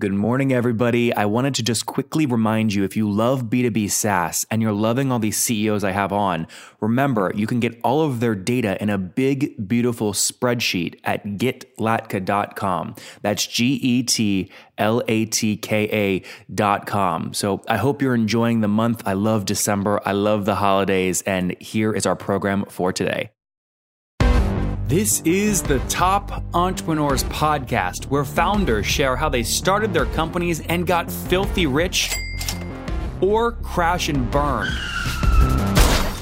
Good morning, everybody. I wanted to just quickly remind you if you love B2B SaaS and you're loving all these CEOs I have on, remember you can get all of their data in a big, beautiful spreadsheet at getlatka.com. That's G E T L A T K A.com. So I hope you're enjoying the month. I love December. I love the holidays. And here is our program for today. This is the Top Entrepreneurs Podcast, where founders share how they started their companies and got filthy rich or crash and burn.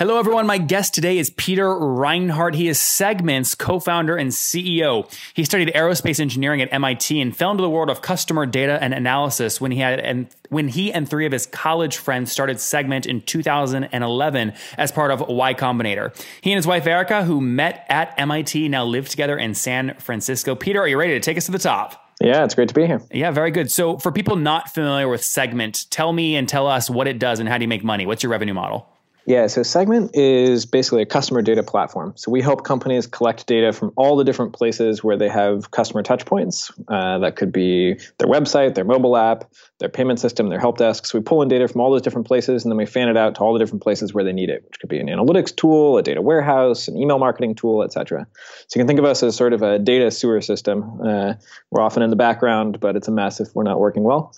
Hello, everyone. My guest today is Peter Reinhardt. He is Segment's co founder and CEO. He studied aerospace engineering at MIT and fell into the world of customer data and analysis when he had and when he and three of his college friends started Segment in 2011 as part of Y Combinator. He and his wife Erica, who met at MIT, now live together in San Francisco. Peter, are you ready to take us to the top? Yeah, it's great to be here. Yeah, very good. So, for people not familiar with Segment, tell me and tell us what it does and how do you make money? What's your revenue model? Yeah, so Segment is basically a customer data platform. So we help companies collect data from all the different places where they have customer touchpoints. Uh, that could be their website, their mobile app, their payment system, their help desk. So we pull in data from all those different places and then we fan it out to all the different places where they need it, which could be an analytics tool, a data warehouse, an email marketing tool, etc. So you can think of us as sort of a data sewer system. Uh, we're often in the background, but it's a mess if we're not working well.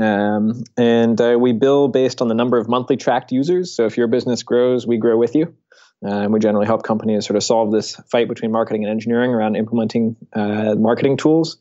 Um, and uh, we bill based on the number of monthly tracked users. So if your business grows, we grow with you. Uh, and we generally help companies sort of solve this fight between marketing and engineering around implementing uh, marketing tools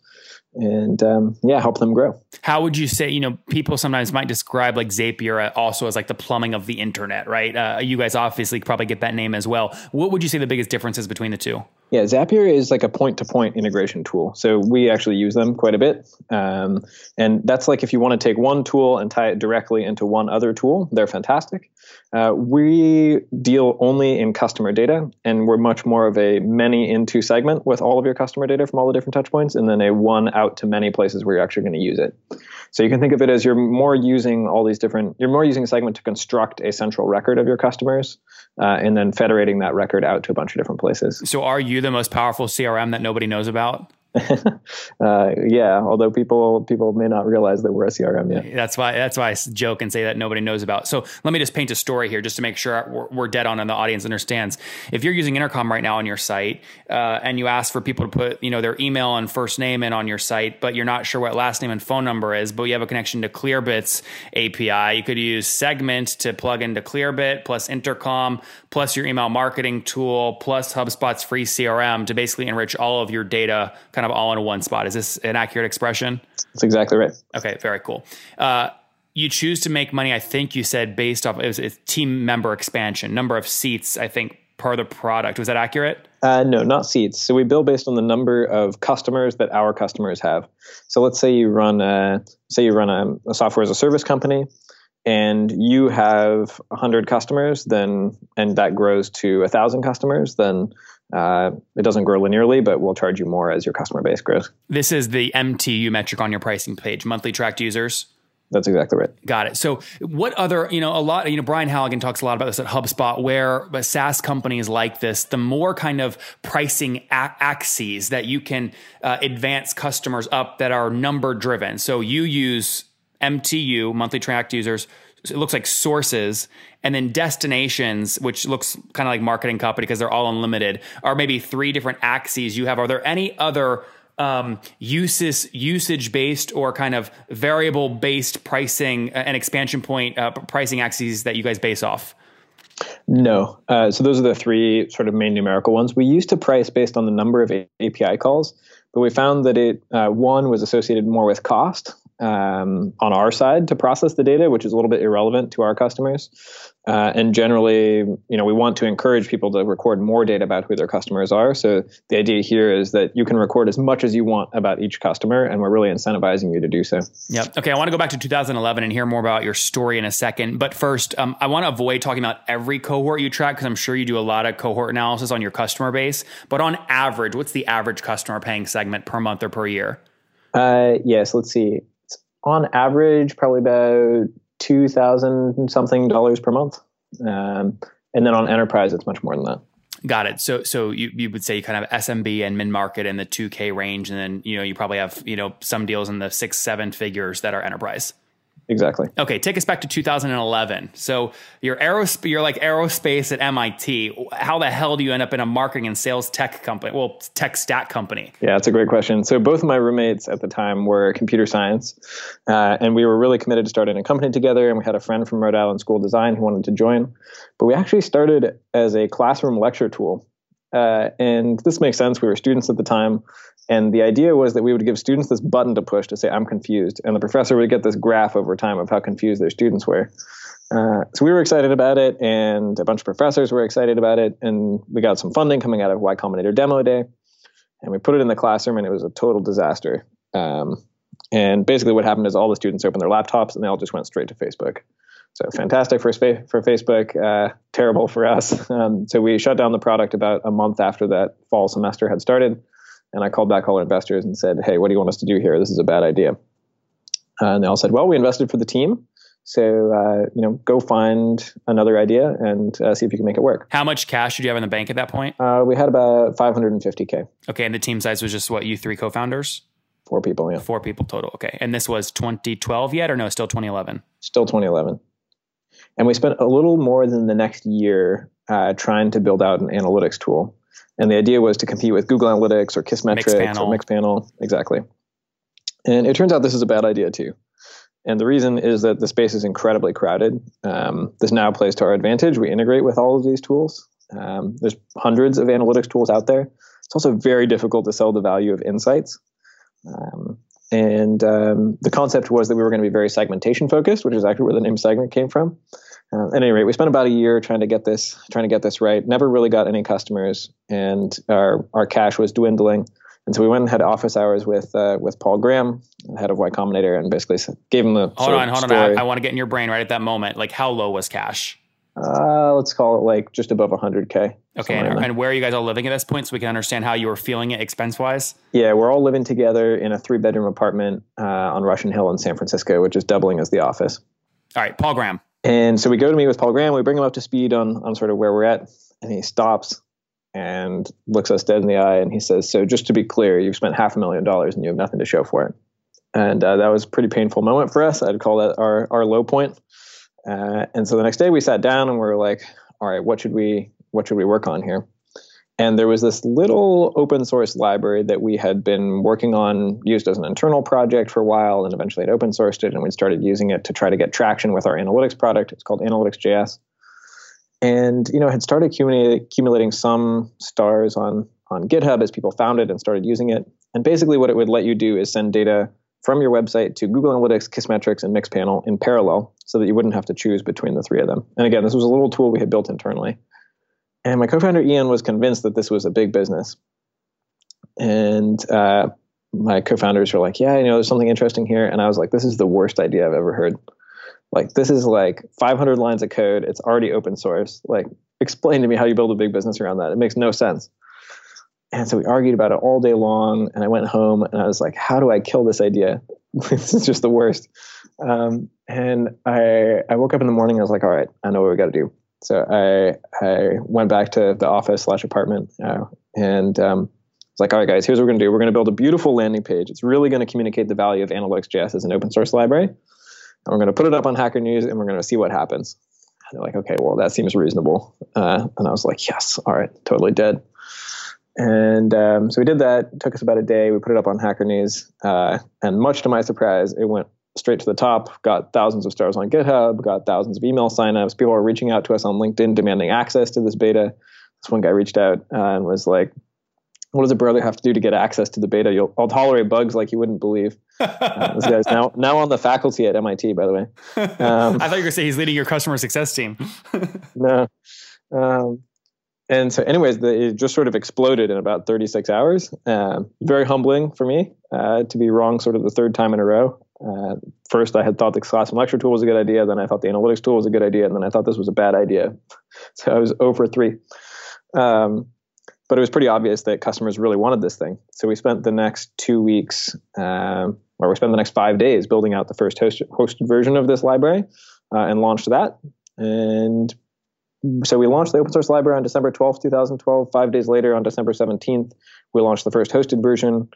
and um, yeah, help them grow. How would you say, you know, people sometimes might describe like Zapier also as like the plumbing of the internet, right? Uh, you guys obviously probably get that name as well. What would you say the biggest differences between the two? Yeah, Zapier is like a point to point integration tool. So we actually use them quite a bit. Um, and that's like if you want to take one tool and tie it directly into one other tool, they're fantastic. Uh, we deal only in customer data, and we're much more of a many into segment with all of your customer data from all the different touch points, and then a one out to many places where you're actually going to use it. So you can think of it as you're more using all these different, you're more using a segment to construct a central record of your customers uh, and then federating that record out to a bunch of different places. So, are you the most powerful CRM that nobody knows about? uh, yeah, although people people may not realize that we're a CRM yet. That's why that's why I joke and say that nobody knows about. So let me just paint a story here, just to make sure we're, we're dead on and the audience understands. If you're using Intercom right now on your site, uh, and you ask for people to put you know their email and first name in on your site, but you're not sure what last name and phone number is, but you have a connection to Clearbit's API, you could use Segment to plug into Clearbit plus Intercom plus your email marketing tool plus HubSpot's free CRM to basically enrich all of your data. Kind kind of all in one spot. Is this an accurate expression? That's exactly right. Okay, very cool. Uh, you choose to make money. I think you said based off it was team member expansion, number of seats. I think per the product. Was that accurate? Uh, no, not seats. So we bill based on the number of customers that our customers have. So let's say you run a say you run a, a software as a service company, and you have 100 customers, then and that grows to 1,000 customers, then uh, it doesn't grow linearly, but we'll charge you more as your customer base grows. This is the MTU metric on your pricing page, monthly tracked users. That's exactly right. Got it. So, what other, you know, a lot, you know, Brian Halligan talks a lot about this at HubSpot, where SaaS companies like this, the more kind of pricing axes that you can uh, advance customers up that are number driven. So, you use MTU, monthly tracked users, it looks like sources and then destinations which looks kind of like marketing copy because they're all unlimited are maybe three different axes you have are there any other um, uses usage based or kind of variable based pricing uh, and expansion point uh, pricing axes that you guys base off no. Uh, so those are the three sort of main numerical ones. We used to price based on the number of API calls, but we found that it uh, one was associated more with cost, um, on our side to process the data, which is a little bit irrelevant to our customers. Uh, and generally, you know, we want to encourage people to record more data about who their customers are. So the idea here is that you can record as much as you want about each customer, and we're really incentivizing you to do so. Yep. Okay. I want to go back to 2011 and hear more about your story in a second. But first, um, I want to avoid talking about every cohort you track because I'm sure you do a lot of cohort analysis on your customer base. But on average, what's the average customer paying segment per month or per year? Uh, yes. Let's see. On average, probably about two thousand something dollars per month, um, and then on enterprise, it's much more than that. Got it. So, so you, you would say you kind of SMB and mid market in the two K range, and then you know you probably have you know some deals in the six seven figures that are enterprise. Exactly. Okay, take us back to 2011. So you're aerospace, you're like aerospace at MIT. How the hell do you end up in a marketing and sales tech company? Well, tech stack company. Yeah, that's a great question. So both of my roommates at the time were computer science, uh, and we were really committed to starting a company together. And we had a friend from Rhode Island School of Design who wanted to join, but we actually started as a classroom lecture tool. Uh, and this makes sense. We were students at the time. And the idea was that we would give students this button to push to say, I'm confused. And the professor would get this graph over time of how confused their students were. Uh, so we were excited about it, and a bunch of professors were excited about it. And we got some funding coming out of Y Combinator Demo Day. And we put it in the classroom, and it was a total disaster. Um, and basically, what happened is all the students opened their laptops, and they all just went straight to Facebook. So fantastic for for Facebook, uh, terrible for us. Um, so we shut down the product about a month after that fall semester had started and I called back all our investors and said, hey, what do you want us to do here? This is a bad idea. Uh, and they all said, well, we invested for the team. So, uh, you know, go find another idea and uh, see if you can make it work. How much cash did you have in the bank at that point? Uh, we had about 550K. Okay. And the team size was just what, you three co founders? Four people, yeah. Four people total. Okay. And this was 2012 yet or no, still 2011? Still 2011. And we spent a little more than the next year uh, trying to build out an analytics tool. And the idea was to compete with Google Analytics or Kissmetrics Mixpanel. or Mixpanel. Exactly. And it turns out this is a bad idea too. And the reason is that the space is incredibly crowded. Um, this now plays to our advantage. We integrate with all of these tools. Um, there's hundreds of analytics tools out there. It's also very difficult to sell the value of insights. Um, and um, the concept was that we were going to be very segmentation focused, which is actually where the name segment came from. Uh, at any rate, we spent about a year trying to get this trying to get this right. Never really got any customers, and our our cash was dwindling. And so we went and had office hours with uh, with Paul Graham, head of Y Combinator, and basically gave him the hold on, hold story. on. I, I want to get in your brain right at that moment. Like, how low was cash? Uh, let's call it like just above 100k. Okay, and, and, where are you guys all living at this point, so we can understand how you were feeling it expense wise? Yeah, we're all living together in a three bedroom apartment uh, on Russian Hill in San Francisco, which is doubling as the office. All right, Paul Graham. And so we go to meet with Paul Graham. We bring him up to speed on on sort of where we're at, and he stops and looks us dead in the eye, and he says, "So just to be clear, you've spent half a million dollars and you have nothing to show for it." And uh, that was a pretty painful moment for us. I'd call that our our low point. Uh, and so the next day we sat down and we are like, "All right, what should we what should we work on here?" And there was this little open source library that we had been working on, used as an internal project for a while, and eventually it open sourced it, and we started using it to try to get traction with our analytics product. It's called Analytics.js. And you know, had started accumulating some stars on on GitHub as people found it and started using it. And basically, what it would let you do is send data from your website to Google Analytics, Kissmetrics, and Mixpanel in parallel, so that you wouldn't have to choose between the three of them. And again, this was a little tool we had built internally. And my co-founder Ian was convinced that this was a big business. And uh, my co-founders were like, "Yeah, you know, there's something interesting here." And I was like, "This is the worst idea I've ever heard. Like, this is like 500 lines of code. It's already open source. Like, explain to me how you build a big business around that. It makes no sense." And so we argued about it all day long. And I went home and I was like, "How do I kill this idea? this is just the worst." Um, and I I woke up in the morning. And I was like, "All right, I know what we got to do." So I I went back to the office slash apartment uh, and um, it's like, all right, guys, here's what we're going to do. We're going to build a beautiful landing page. It's really going to communicate the value of Analytics.js as an open source library. And we're going to put it up on Hacker News and we're going to see what happens. And they're like, okay, well, that seems reasonable. Uh, and I was like, yes, all right, totally dead. And um, so we did that. It took us about a day. We put it up on Hacker News. Uh, and much to my surprise, it went straight to the top, got thousands of stars on GitHub, got thousands of email signups. People are reaching out to us on LinkedIn demanding access to this beta. This one guy reached out uh, and was like, what does a brother have to do to get access to the beta? You'll, I'll tolerate bugs like you wouldn't believe. Uh, this guy's now now on the faculty at MIT, by the way. Um, I thought you were going to say he's leading your customer success team. no. Um, and so, anyways, the, it just sort of exploded in about 36 hours. Uh, very humbling for me uh, to be wrong sort of the third time in a row. Uh, first, I had thought the classroom lecture tool was a good idea. Then I thought the analytics tool was a good idea. And then I thought this was a bad idea. So I was over three. Um, but it was pretty obvious that customers really wanted this thing. So we spent the next two weeks, um, or we spent the next five days building out the first host, hosted version of this library uh, and launched that. And so we launched the open source library on December 12th, 2012. Five days later, on December 17th, we launched the first hosted version.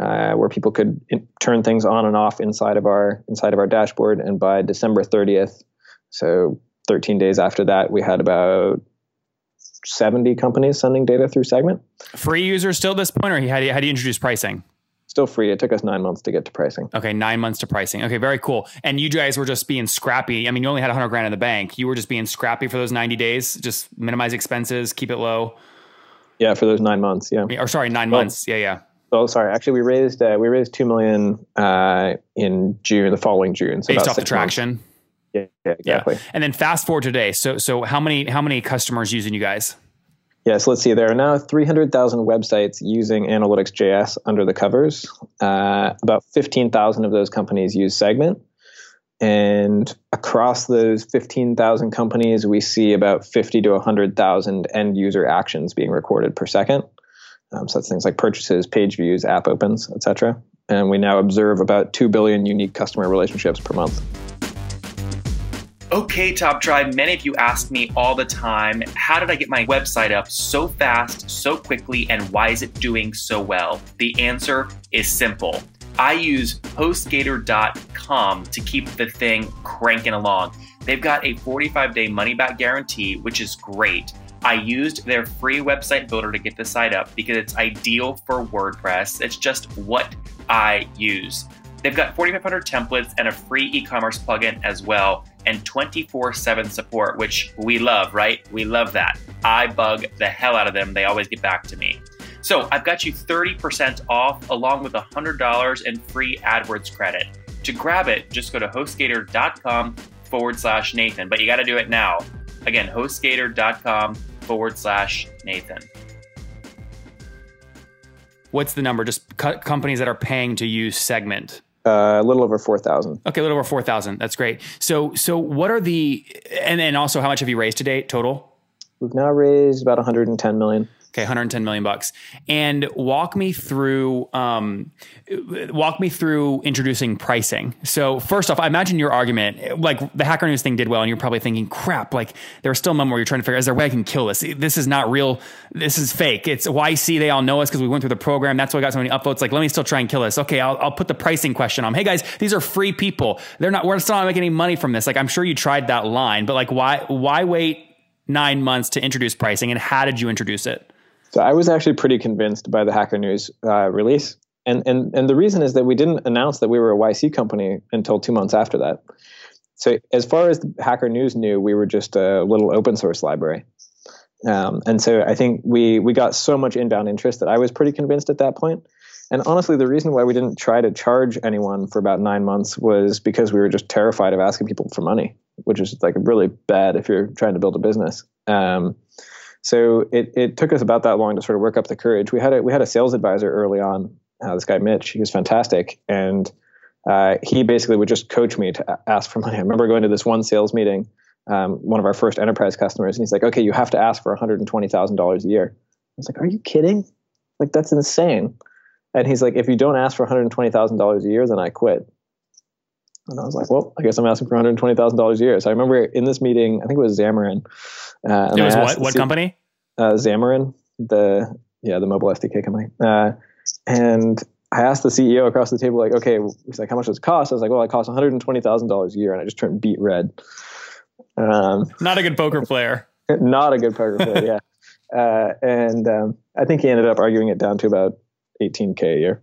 Uh, where people could in- turn things on and off inside of our inside of our dashboard. And by December 30th, so 13 days after that, we had about 70 companies sending data through Segment. Free users still at this point, or how do you, how do you introduce pricing? Still free. It took us nine months to get to pricing. Okay, nine months to pricing. Okay, very cool. And you guys were just being scrappy. I mean, you only had 100 grand in the bank. You were just being scrappy for those 90 days, just minimize expenses, keep it low. Yeah, for those nine months. Yeah. Or sorry, nine well, months. Yeah, yeah. Oh, sorry. Actually, we raised uh, we raised two million uh, in June, the following June. So Based off the traction. Yeah, yeah, exactly. Yeah. And then fast forward today. So, so how many how many customers using you guys? Yes, let's see. There are now 300,000 websites using Analytics.js under the covers. Uh, about 15,000 of those companies use Segment. And across those 15,000 companies, we see about 50 to 100,000 end user actions being recorded per second. Um, so that's things like purchases, page views, app opens, etc. And we now observe about 2 billion unique customer relationships per month. Okay, Top Tribe, many of you ask me all the time how did I get my website up so fast, so quickly, and why is it doing so well? The answer is simple. I use HostGator.com to keep the thing cranking along. They've got a 45 day money back guarantee, which is great. I used their free website builder to get the site up because it's ideal for WordPress. It's just what I use. They've got 4,500 templates and a free e commerce plugin as well, and 24 7 support, which we love, right? We love that. I bug the hell out of them. They always get back to me. So I've got you 30% off along with $100 in free AdWords credit. To grab it, just go to hostgator.com forward slash Nathan, but you got to do it now. Again, hostgator.com forward slash Nathan. What's the number? Just co- companies that are paying to use Segment. Uh, a little over 4,000. Okay, a little over 4,000. That's great. So, so what are the, and then also how much have you raised to date total? We've now raised about 110 million. Okay, 110 million bucks. And walk me through um, walk me through introducing pricing. So first off, I imagine your argument, like the Hacker News thing did well, and you're probably thinking, crap, like there's still a where you're trying to figure, out, is there a way I can kill this? This is not real. This is fake. It's YC. They all know us because we went through the program. That's why I got so many upvotes. Like, let me still try and kill this. Okay, I'll, I'll put the pricing question on. Hey guys, these are free people. They're not. We're still not making any money from this. Like, I'm sure you tried that line, but like, why why wait nine months to introduce pricing, and how did you introduce it? So I was actually pretty convinced by the Hacker News uh, release, and and and the reason is that we didn't announce that we were a YC company until two months after that. So as far as Hacker News knew, we were just a little open source library. Um, and so I think we we got so much inbound interest that I was pretty convinced at that point. And honestly, the reason why we didn't try to charge anyone for about nine months was because we were just terrified of asking people for money, which is like really bad if you're trying to build a business. Um, so it, it took us about that long to sort of work up the courage. We had a we had a sales advisor early on. Uh, this guy Mitch, he was fantastic, and uh, he basically would just coach me to ask for money. I remember going to this one sales meeting, um, one of our first enterprise customers, and he's like, "Okay, you have to ask for one hundred and twenty thousand dollars a year." I was like, "Are you kidding? Like that's insane." And he's like, "If you don't ask for one hundred twenty thousand dollars a year, then I quit." And I was like, well, I guess I'm asking for $120,000 a year. So I remember in this meeting, I think it was Xamarin. Uh, it was what? What company? Uh, Xamarin, the yeah, the mobile SDK company. Uh, and I asked the CEO across the table, like, okay, he's like, how much does it cost? I was like, well, it costs $120,000 a year. And I just turned beet red. Um, not a good poker player. not a good poker player, yeah. Uh, and um, I think he ended up arguing it down to about 18K a year.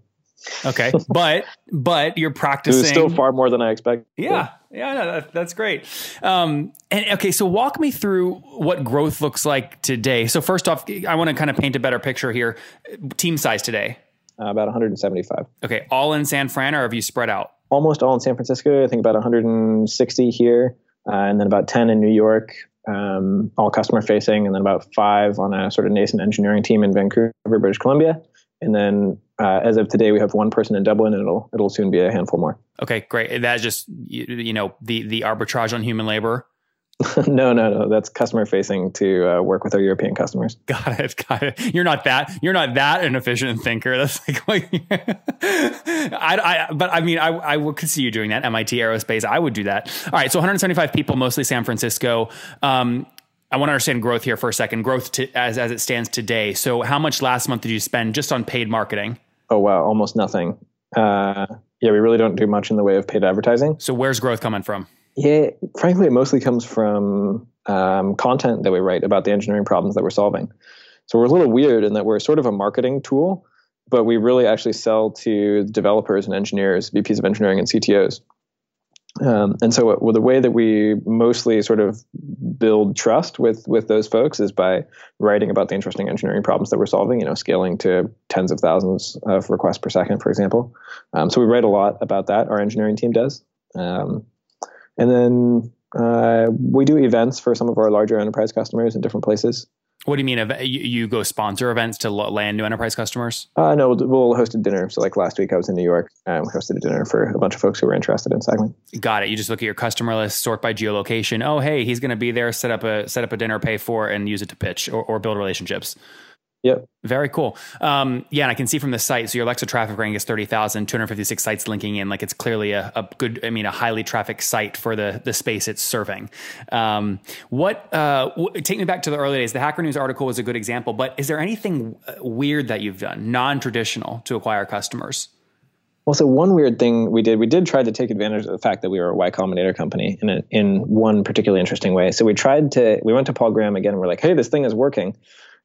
Okay, but but you're practicing. It was still far more than I expected. Yeah, yeah, no, that, that's great. Um, and okay, so walk me through what growth looks like today. So first off, I want to kind of paint a better picture here. Team size today. Uh, about 175. Okay, all in San Fran, or have you spread out? Almost all in San Francisco. I think about 160 here, uh, and then about 10 in New York, um, all customer facing, and then about five on a sort of nascent engineering team in Vancouver, British Columbia. And then uh, as of today, we have one person in Dublin, and it'll it'll soon be a handful more. Okay, great. That's just you, you know the the arbitrage on human labor. no, no, no. That's customer facing to uh, work with our European customers. Got it. Got it. You're not that. You're not that an efficient thinker. That's like, like I, I, but I mean, I, I could see you doing that. MIT Aerospace. I would do that. All right. So 175 people, mostly San Francisco. Um, I want to understand growth here for a second. Growth to, as as it stands today. So, how much last month did you spend just on paid marketing? Oh wow, almost nothing. Uh, yeah, we really don't do much in the way of paid advertising. So, where's growth coming from? Yeah, frankly, it mostly comes from um, content that we write about the engineering problems that we're solving. So we're a little weird in that we're sort of a marketing tool, but we really actually sell to developers and engineers, VPs of engineering and CTOs. Um, and so well, the way that we mostly sort of build trust with with those folks is by writing about the interesting engineering problems that we're solving. You know, scaling to tens of thousands of requests per second, for example. Um, so we write a lot about that. Our engineering team does. Um, and then uh, we do events for some of our larger enterprise customers in different places. What do you mean? You go sponsor events to land new enterprise customers? Uh, no, we'll host a dinner. So, like last week, I was in New York and we hosted a dinner for a bunch of folks who were interested in Segment. Got it. You just look at your customer list, sort by geolocation. Oh, hey, he's going to be there. Set up a set up a dinner, pay for, and use it to pitch or, or build relationships. Yep. Very cool. Um, yeah, and I can see from the site. So your Alexa traffic rank is 30,000, 256 sites linking in. Like it's clearly a, a, good, I mean, a highly traffic site for the the space it's serving. Um, what, uh, w- take me back to the early days. The Hacker News article was a good example, but is there anything uh, weird that you've done, non traditional, to acquire customers? Well, so one weird thing we did, we did try to take advantage of the fact that we were a Y Combinator company in a, in one particularly interesting way. So we tried to, we went to Paul Graham again. And we're like, hey, this thing is working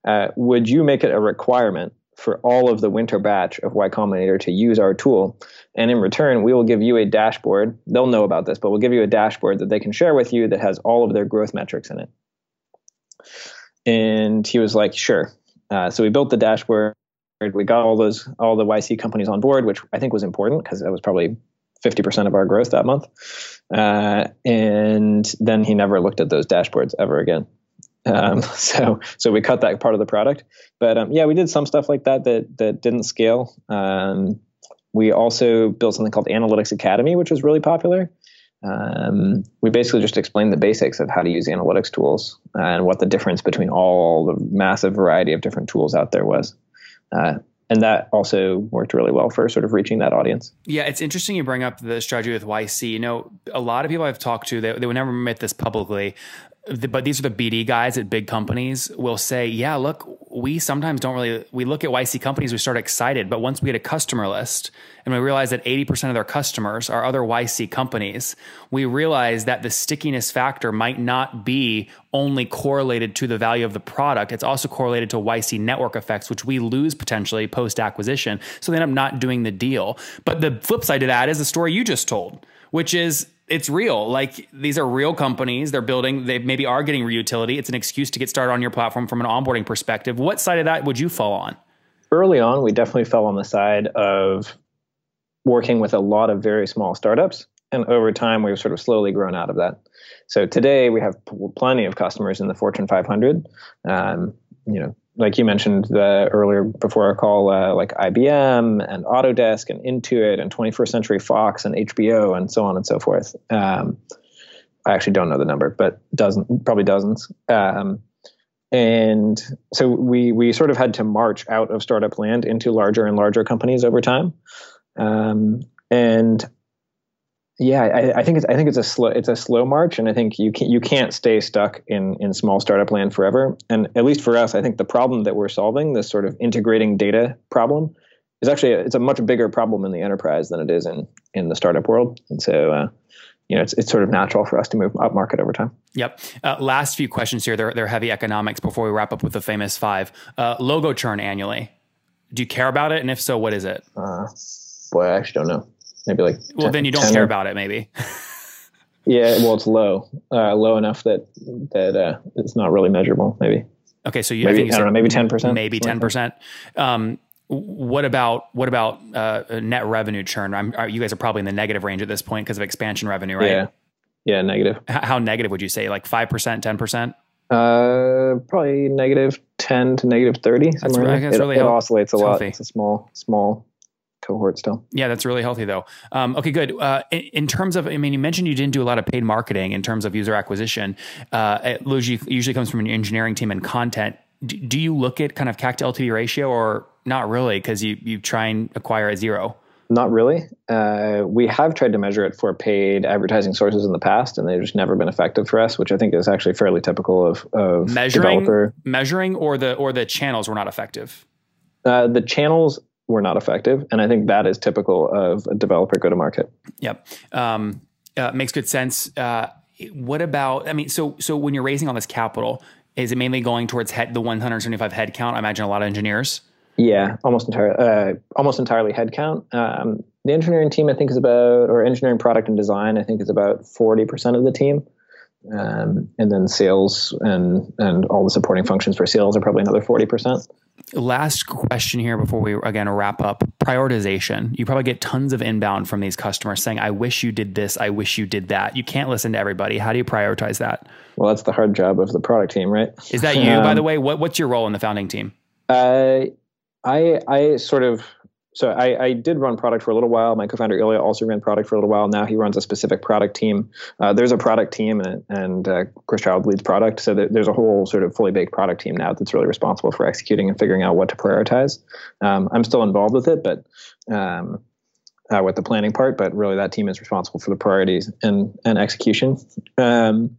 uh, would you make it a requirement for all of the winter batch of Y Combinator to use our tool? And in return, we will give you a dashboard. They'll know about this, but we'll give you a dashboard that they can share with you that has all of their growth metrics in it. And he was like, sure. Uh, so we built the dashboard. We got all those all the YC companies on board, which I think was important because that was probably 50% of our growth that month. Uh, and then he never looked at those dashboards ever again. Um, so so we cut that part of the product. But um, yeah, we did some stuff like that that that didn't scale. Um, we also built something called Analytics Academy, which was really popular. Um, we basically just explained the basics of how to use analytics tools and what the difference between all the massive variety of different tools out there was. Uh, and that also worked really well for sort of reaching that audience. Yeah, it's interesting you bring up the strategy with YC. You know, a lot of people I've talked to, they, they would never admit this publicly, but these are the BD guys at big companies will say, yeah, look, we sometimes don't really, we look at YC companies, we start excited, but once we get a customer list and we realize that 80% of their customers are other YC companies, we realize that the stickiness factor might not be only correlated to the value of the product. It's also correlated to YC network effects, which we lose potentially post acquisition. So they end up not doing the deal. But the flip side to that is the story you just told, which is it's real. Like these are real companies. They're building. They maybe are getting reutility. It's an excuse to get started on your platform from an onboarding perspective. What side of that would you fall on? Early on, we definitely fell on the side of working with a lot of very small startups, and over time, we've sort of slowly grown out of that. So today, we have plenty of customers in the Fortune 500. Um, you know, like you mentioned the earlier before our call, uh, like IBM and Autodesk and Intuit and 21st Century Fox and HBO and so on and so forth. Um, I actually don't know the number, but dozen, probably dozens. Um, and so we we sort of had to march out of startup land into larger and larger companies over time. Um, and yeah, I, I, think it's I think it's a slow it's a slow march, and I think you can you can't stay stuck in in small startup land forever. And at least for us, I think the problem that we're solving, this sort of integrating data problem, is actually a, it's a much bigger problem in the enterprise than it is in in the startup world. And so. Uh, you know, it's, it's sort of natural for us to move up market over time. Yep. Uh, last few questions here. They're, they're heavy economics before we wrap up with the famous five. Uh, logo churn annually. Do you care about it? And if so, what is it? Uh, boy, I actually don't know. Maybe like well, 10, then you don't care or, about it, maybe. yeah, well, it's low, uh, low enough that that uh, it's not really measurable. Maybe. Okay, so you maybe, I, think I don't know, maybe ten percent, maybe ten percent. Um, what about what about uh, net revenue churn? I'm, you guys are probably in the negative range at this point because of expansion revenue, right? Yeah, yeah, negative. H- how negative would you say? Like five percent, ten percent? Uh, probably negative ten to negative thirty. That's, really, that's it, really it oscillates a lot. Healthy. It's a small, small cohort still. Yeah, that's really healthy though. Um, okay, good. Uh, in, in, terms of, I mean, you mentioned you didn't do a lot of paid marketing in terms of user acquisition. Uh, Luigi usually comes from an engineering team and content. Do, do you look at kind of CAC to LTV ratio or not really? Because you you try and acquire at zero. Not really. Uh, we have tried to measure it for paid advertising sources in the past, and they've just never been effective for us, which I think is actually fairly typical of, of measuring, developer. Measuring or the or the channels were not effective. Uh, the channels were not effective, and I think that is typical of a developer go to market. Yep, um, uh, makes good sense. Uh, what about? I mean, so so when you're raising all this capital, is it mainly going towards head, the 175 head count? I imagine a lot of engineers. Yeah, almost entirely, uh, almost entirely headcount. Um, the engineering team, I think, is about, or engineering product and design, I think, is about forty percent of the team, um, and then sales and and all the supporting functions for sales are probably another forty percent. Last question here before we again wrap up: prioritization. You probably get tons of inbound from these customers saying, "I wish you did this. I wish you did that." You can't listen to everybody. How do you prioritize that? Well, that's the hard job of the product team, right? Is that you, um, by the way? What, what's your role in the founding team? Uh, I I sort of so I, I, did run product for a little while. My co-founder Ilya also ran product for a little while. Now he runs a specific product team. Uh, there's a product team, and, and uh, Chris Child leads product. So there's a whole sort of fully baked product team now that's really responsible for executing and figuring out what to prioritize. Um, I'm still involved with it, but um, uh, with the planning part. But really, that team is responsible for the priorities and and execution. Um,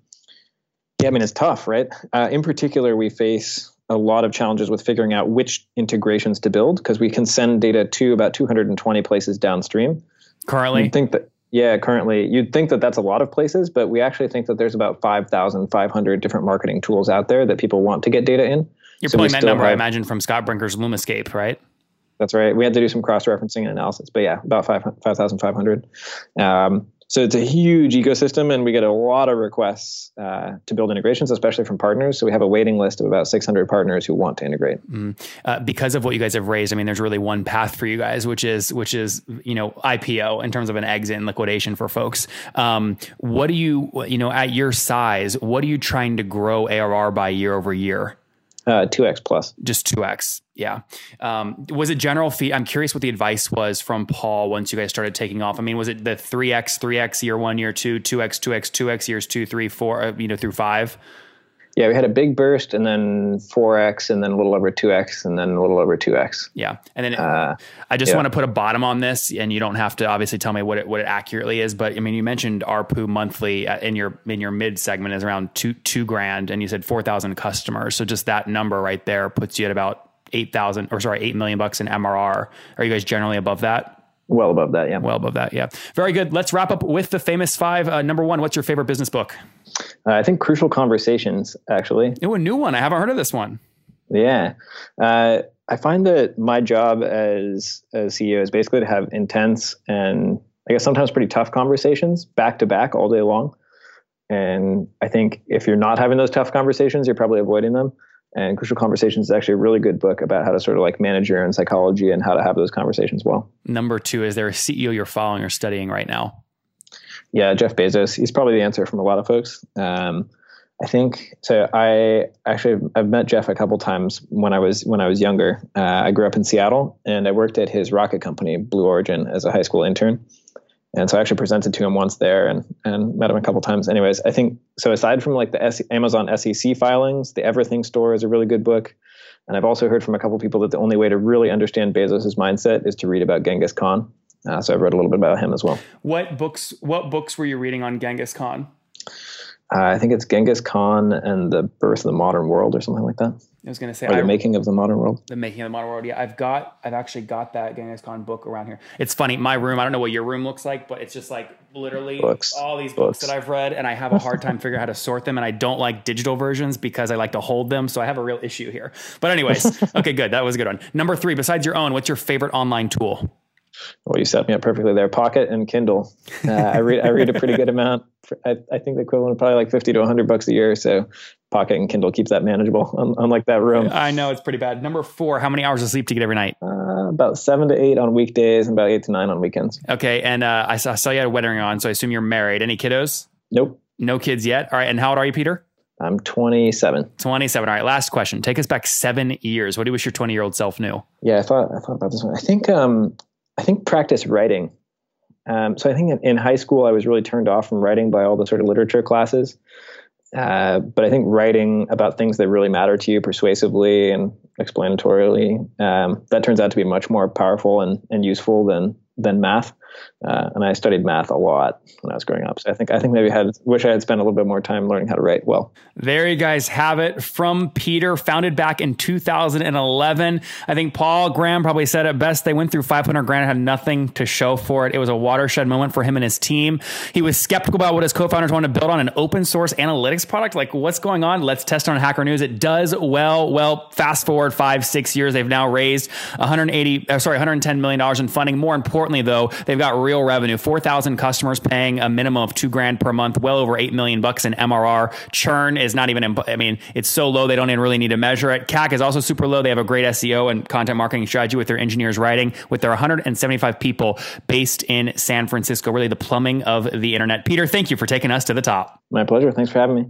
yeah, I mean it's tough, right? Uh, in particular, we face a lot of challenges with figuring out which integrations to build because we can send data to about 220 places downstream. Currently, you'd think that yeah, currently you'd think that that's a lot of places, but we actually think that there's about 5,500 different marketing tools out there that people want to get data in. You're so pulling that number, have, I imagine, from Scott Brinker's Lumascape, right? That's right. We had to do some cross-referencing and analysis, but yeah, about 5,500. 5, um, so it's a huge ecosystem, and we get a lot of requests uh, to build integrations, especially from partners. So we have a waiting list of about 600 partners who want to integrate. Mm. Uh, because of what you guys have raised, I mean, there's really one path for you guys, which is which is you know IPO in terms of an exit and liquidation for folks. Um, what do you you know at your size? What are you trying to grow ARR by year over year? Uh, 2x plus. Just 2x. Yeah. Um, was it general fee? I'm curious what the advice was from Paul once you guys started taking off. I mean, was it the 3x, 3x year one, year two, 2x, 2x, 2x years two, three, four, uh, you know, through five? Yeah, we had a big burst and then 4x and then a little over 2x and then a little over 2x. Yeah. And then uh, I just yeah. want to put a bottom on this and you don't have to obviously tell me what it, what it accurately is, but I mean, you mentioned ARPU monthly uh, in your, in your mid segment is around two, two grand and you said 4,000 customers. So just that number right there puts you at about 8,000 or sorry, 8 million bucks in MRR. Are you guys generally above that? Well above that, yeah. Well above that, yeah. Very good. Let's wrap up with the famous five. Uh, number one, what's your favorite business book? Uh, I think Crucial Conversations, actually. Oh, a new one. I haven't heard of this one. Yeah. Uh, I find that my job as, as CEO is basically to have intense and I guess sometimes pretty tough conversations back to back all day long. And I think if you're not having those tough conversations, you're probably avoiding them. And Crucial Conversations is actually a really good book about how to sort of like manage your own psychology and how to have those conversations well. Number two, is there a CEO you're following or studying right now? Yeah, Jeff Bezos. He's probably the answer from a lot of folks. Um, I think so. I actually I've met Jeff a couple times when I was when I was younger. Uh, I grew up in Seattle and I worked at his rocket company, Blue Origin, as a high school intern. And so I actually presented to him once there and, and met him a couple times. Anyways, I think so. Aside from like the S- Amazon SEC filings, the Everything Store is a really good book. And I've also heard from a couple people that the only way to really understand Bezos's mindset is to read about Genghis Khan. Uh, so I've read a little bit about him as well. What books? What books were you reading on Genghis Khan? Uh, I think it's Genghis Khan and the Birth of the Modern World or something like that. I was going to say or the I, making of the modern world. The making of the modern world. Yeah, I've got. I've actually got that Genghis Khan book around here. It's funny. My room. I don't know what your room looks like, but it's just like literally books. all these books. books that I've read, and I have a hard time figuring out how to sort them. And I don't like digital versions because I like to hold them. So I have a real issue here. But anyways, okay, good. That was a good one. Number three. Besides your own, what's your favorite online tool? Well, you set me up perfectly there. Pocket and Kindle. Uh, I read I read a pretty good amount. I, I think the equivalent of probably like fifty to hundred bucks a year. So Pocket and Kindle keeps that manageable, unlike that room. I know it's pretty bad. Number four, how many hours of sleep do you get every night? Uh, about seven to eight on weekdays and about eight to nine on weekends. Okay, and uh, I, saw, I saw you had a wedding on, so I assume you're married. Any kiddos? Nope. No kids yet. All right, and how old are you, Peter? I'm 27. 27. All right. Last question. Take us back seven years. What do you wish your 20 year old self knew? Yeah, I thought I thought about this one. I think um, I think practice writing. Um, so I think in, high school I was really turned off from writing by all the sort of literature classes. Uh, but I think writing about things that really matter to you persuasively and explanatorily um, that turns out to be much more powerful and, and useful than than math. Uh, and I studied math a lot when I was growing up. So I think I think maybe I had wish I had spent a little bit more time learning how to write well. There you guys have it from Peter, founded back in 2011. I think Paul Graham probably said it best. They went through 500 grand, had nothing to show for it. It was a watershed moment for him and his team. He was skeptical about what his co-founders wanted to build on an open source analytics product. Like, what's going on? Let's test on Hacker News. It does well. Well, fast forward five, six years, they've now raised 180, uh, sorry, 110 million dollars in funding. More importantly, though, they've got real revenue. 4,000 customers paying a minimum of two grand per month, well over 8 million bucks in MRR. Churn is not even, I mean, it's so low they don't even really need to measure it. CAC is also super low. They have a great SEO and content marketing strategy with their engineers writing with their 175 people based in San Francisco, really the plumbing of the internet. Peter, thank you for taking us to the top. My pleasure. Thanks for having me.